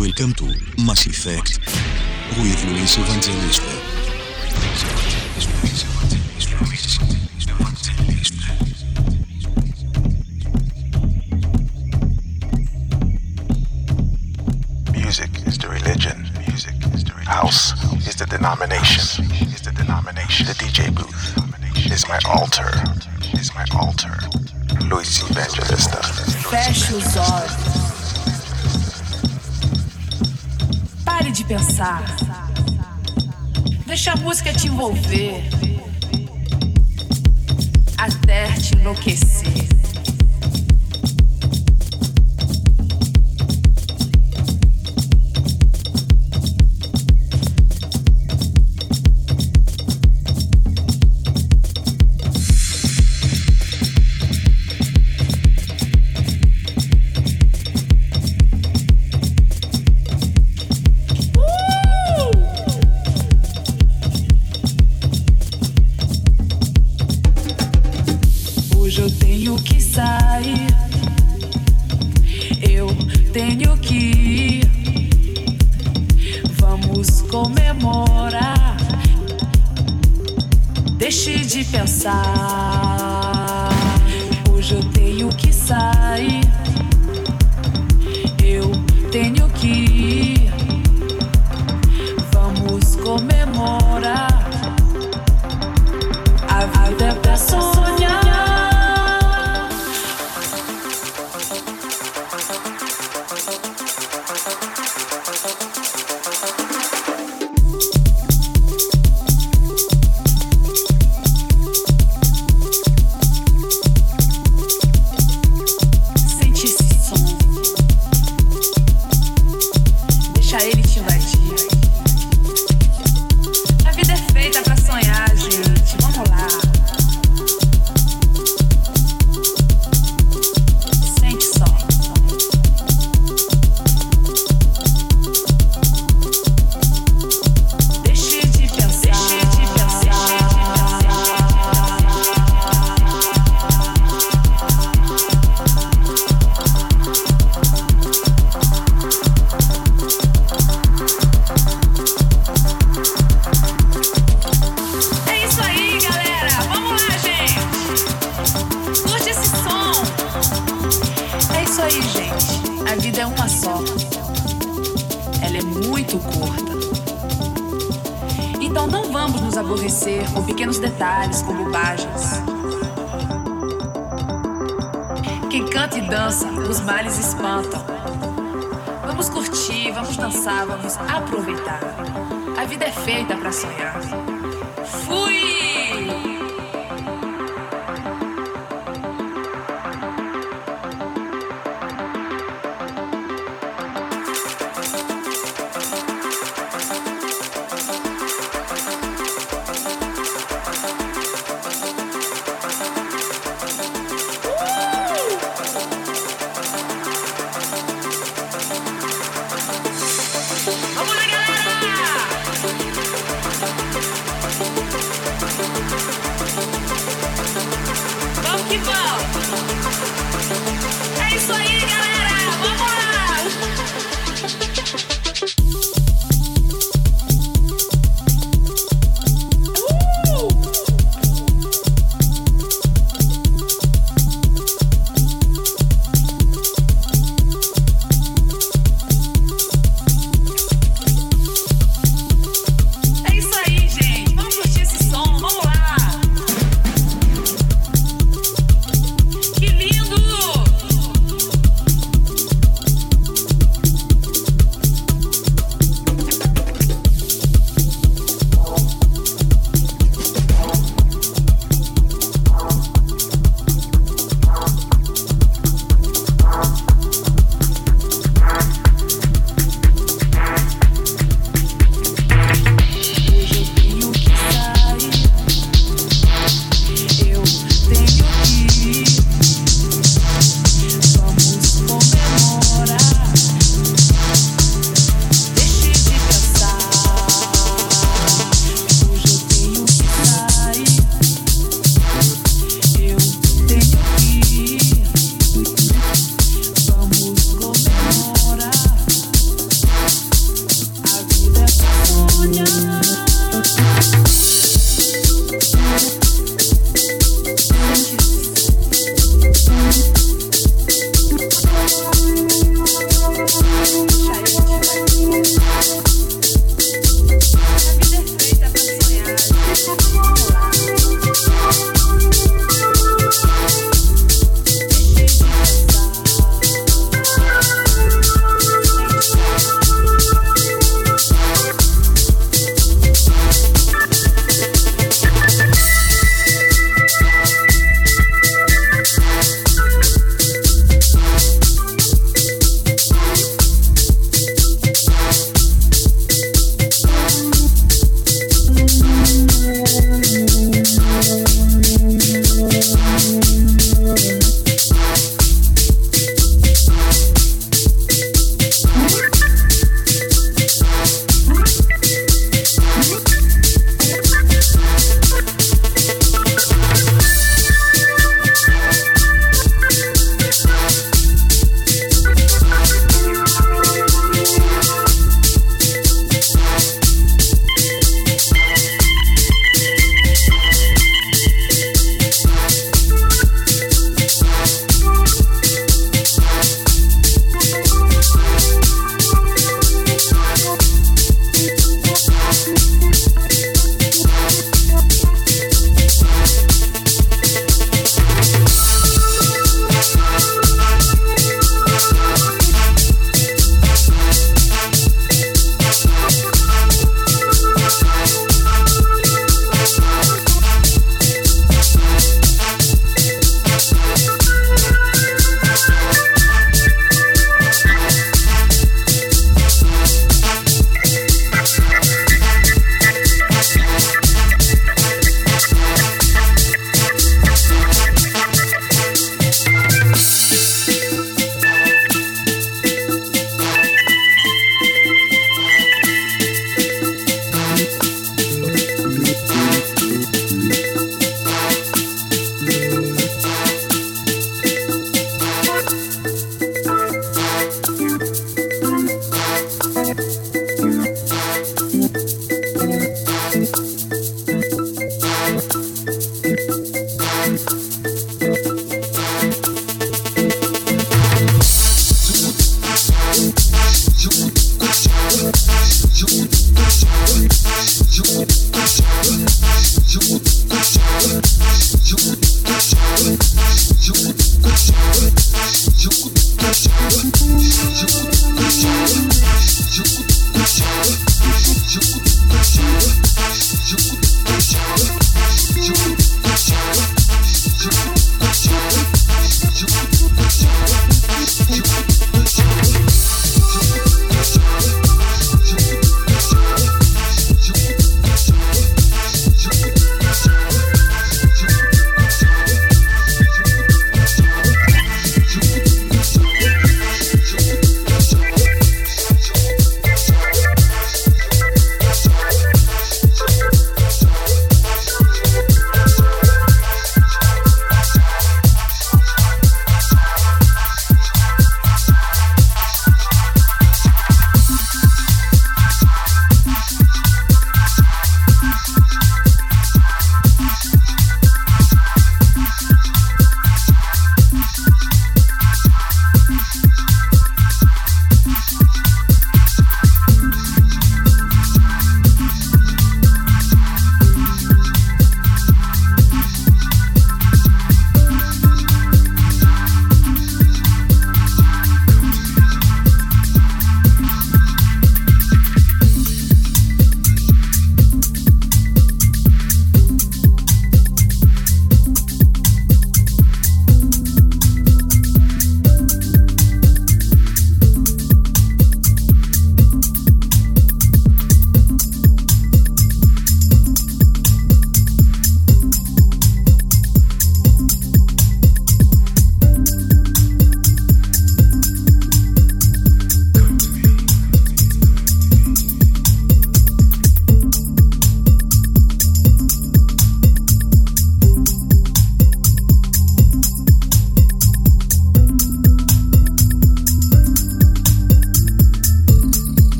Welcome to Mass Effect with Luis Evangelista. Music is the religion. Music is the religion. House is the denomination. Is the denomination. The DJ booth is my altar. Is my altar. Luis Evangelista. Special Fascism. Pare de pensar. Deixa a música te envolver. Até te enlouquecer.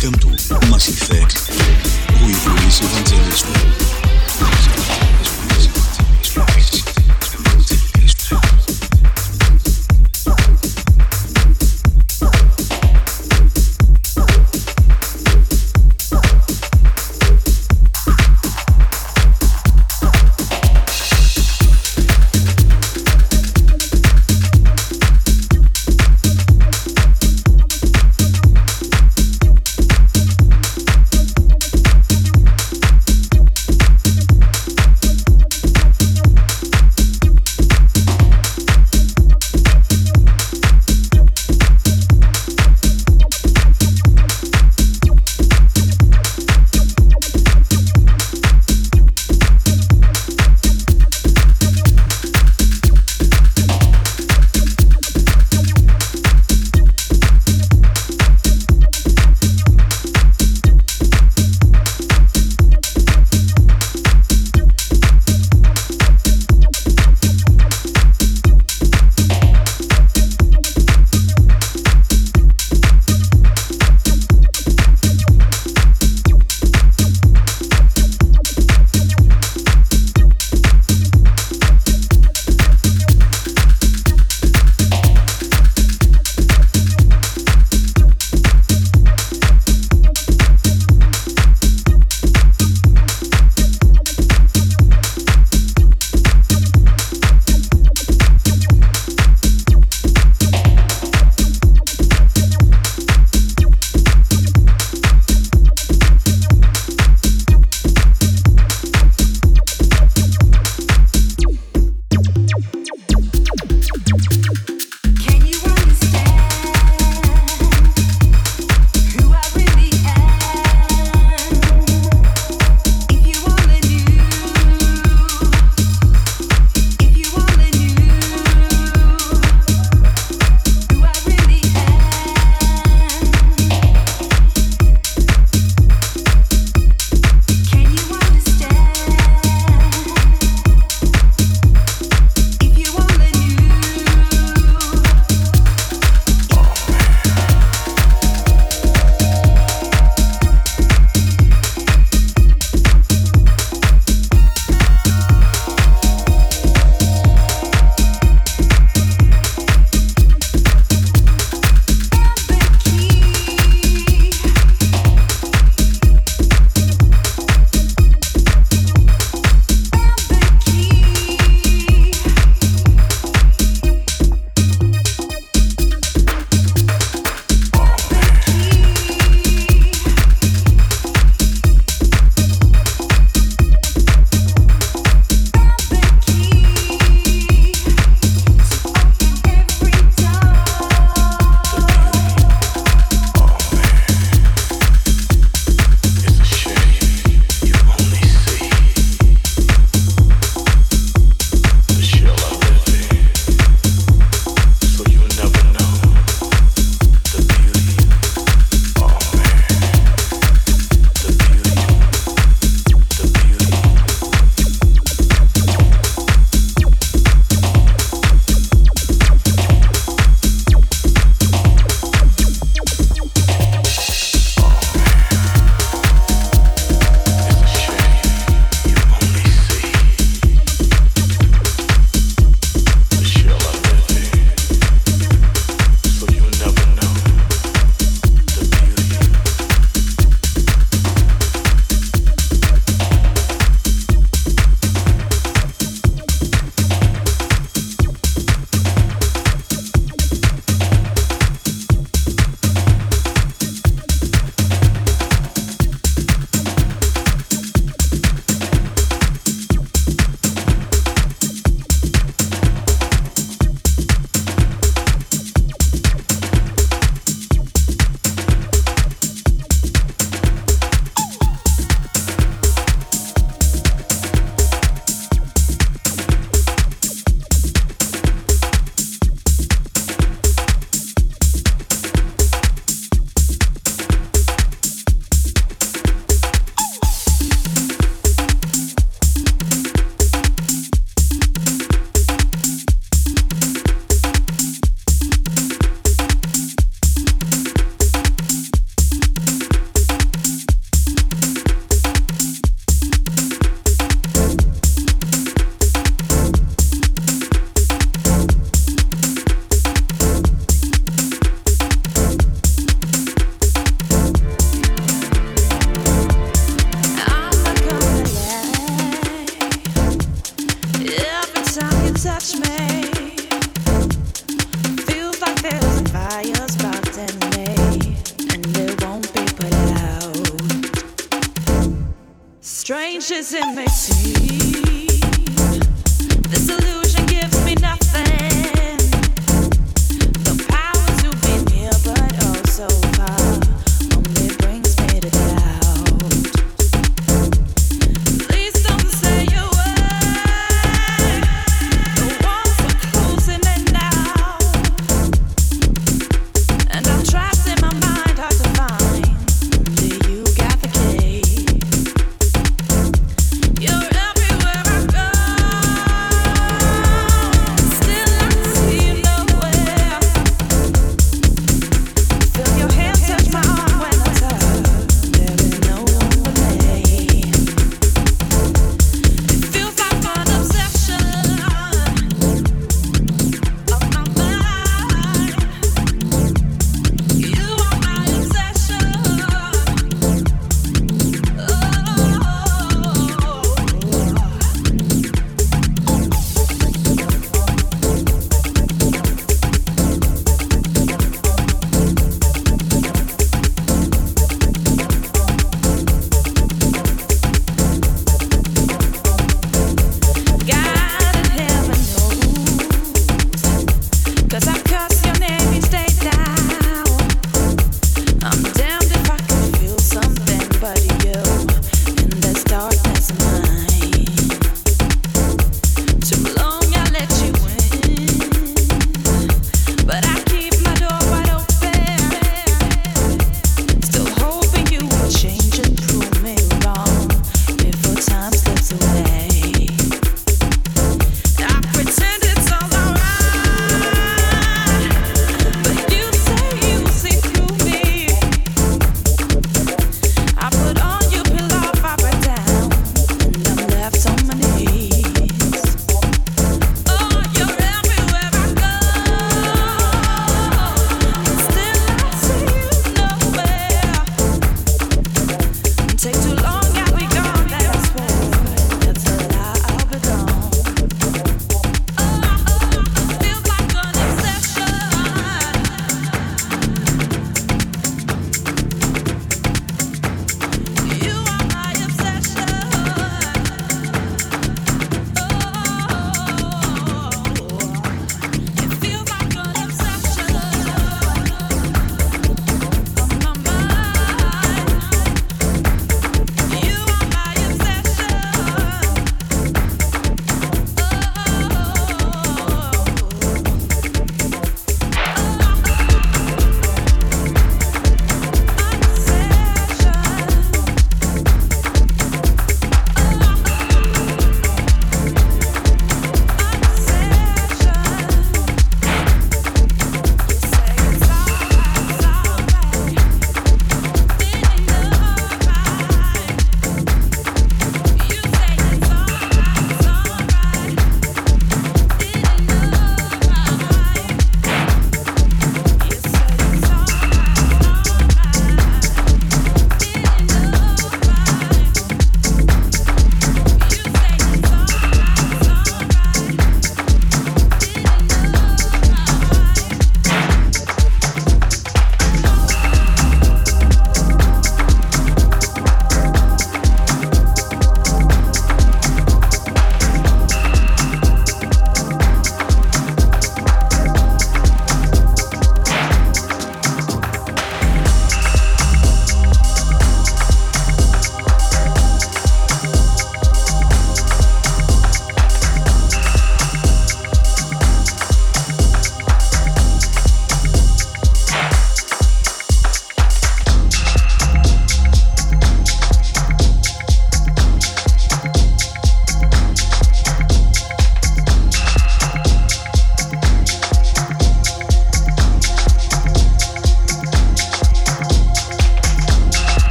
Campo, Mass Effect, Rui Rui Silvantes em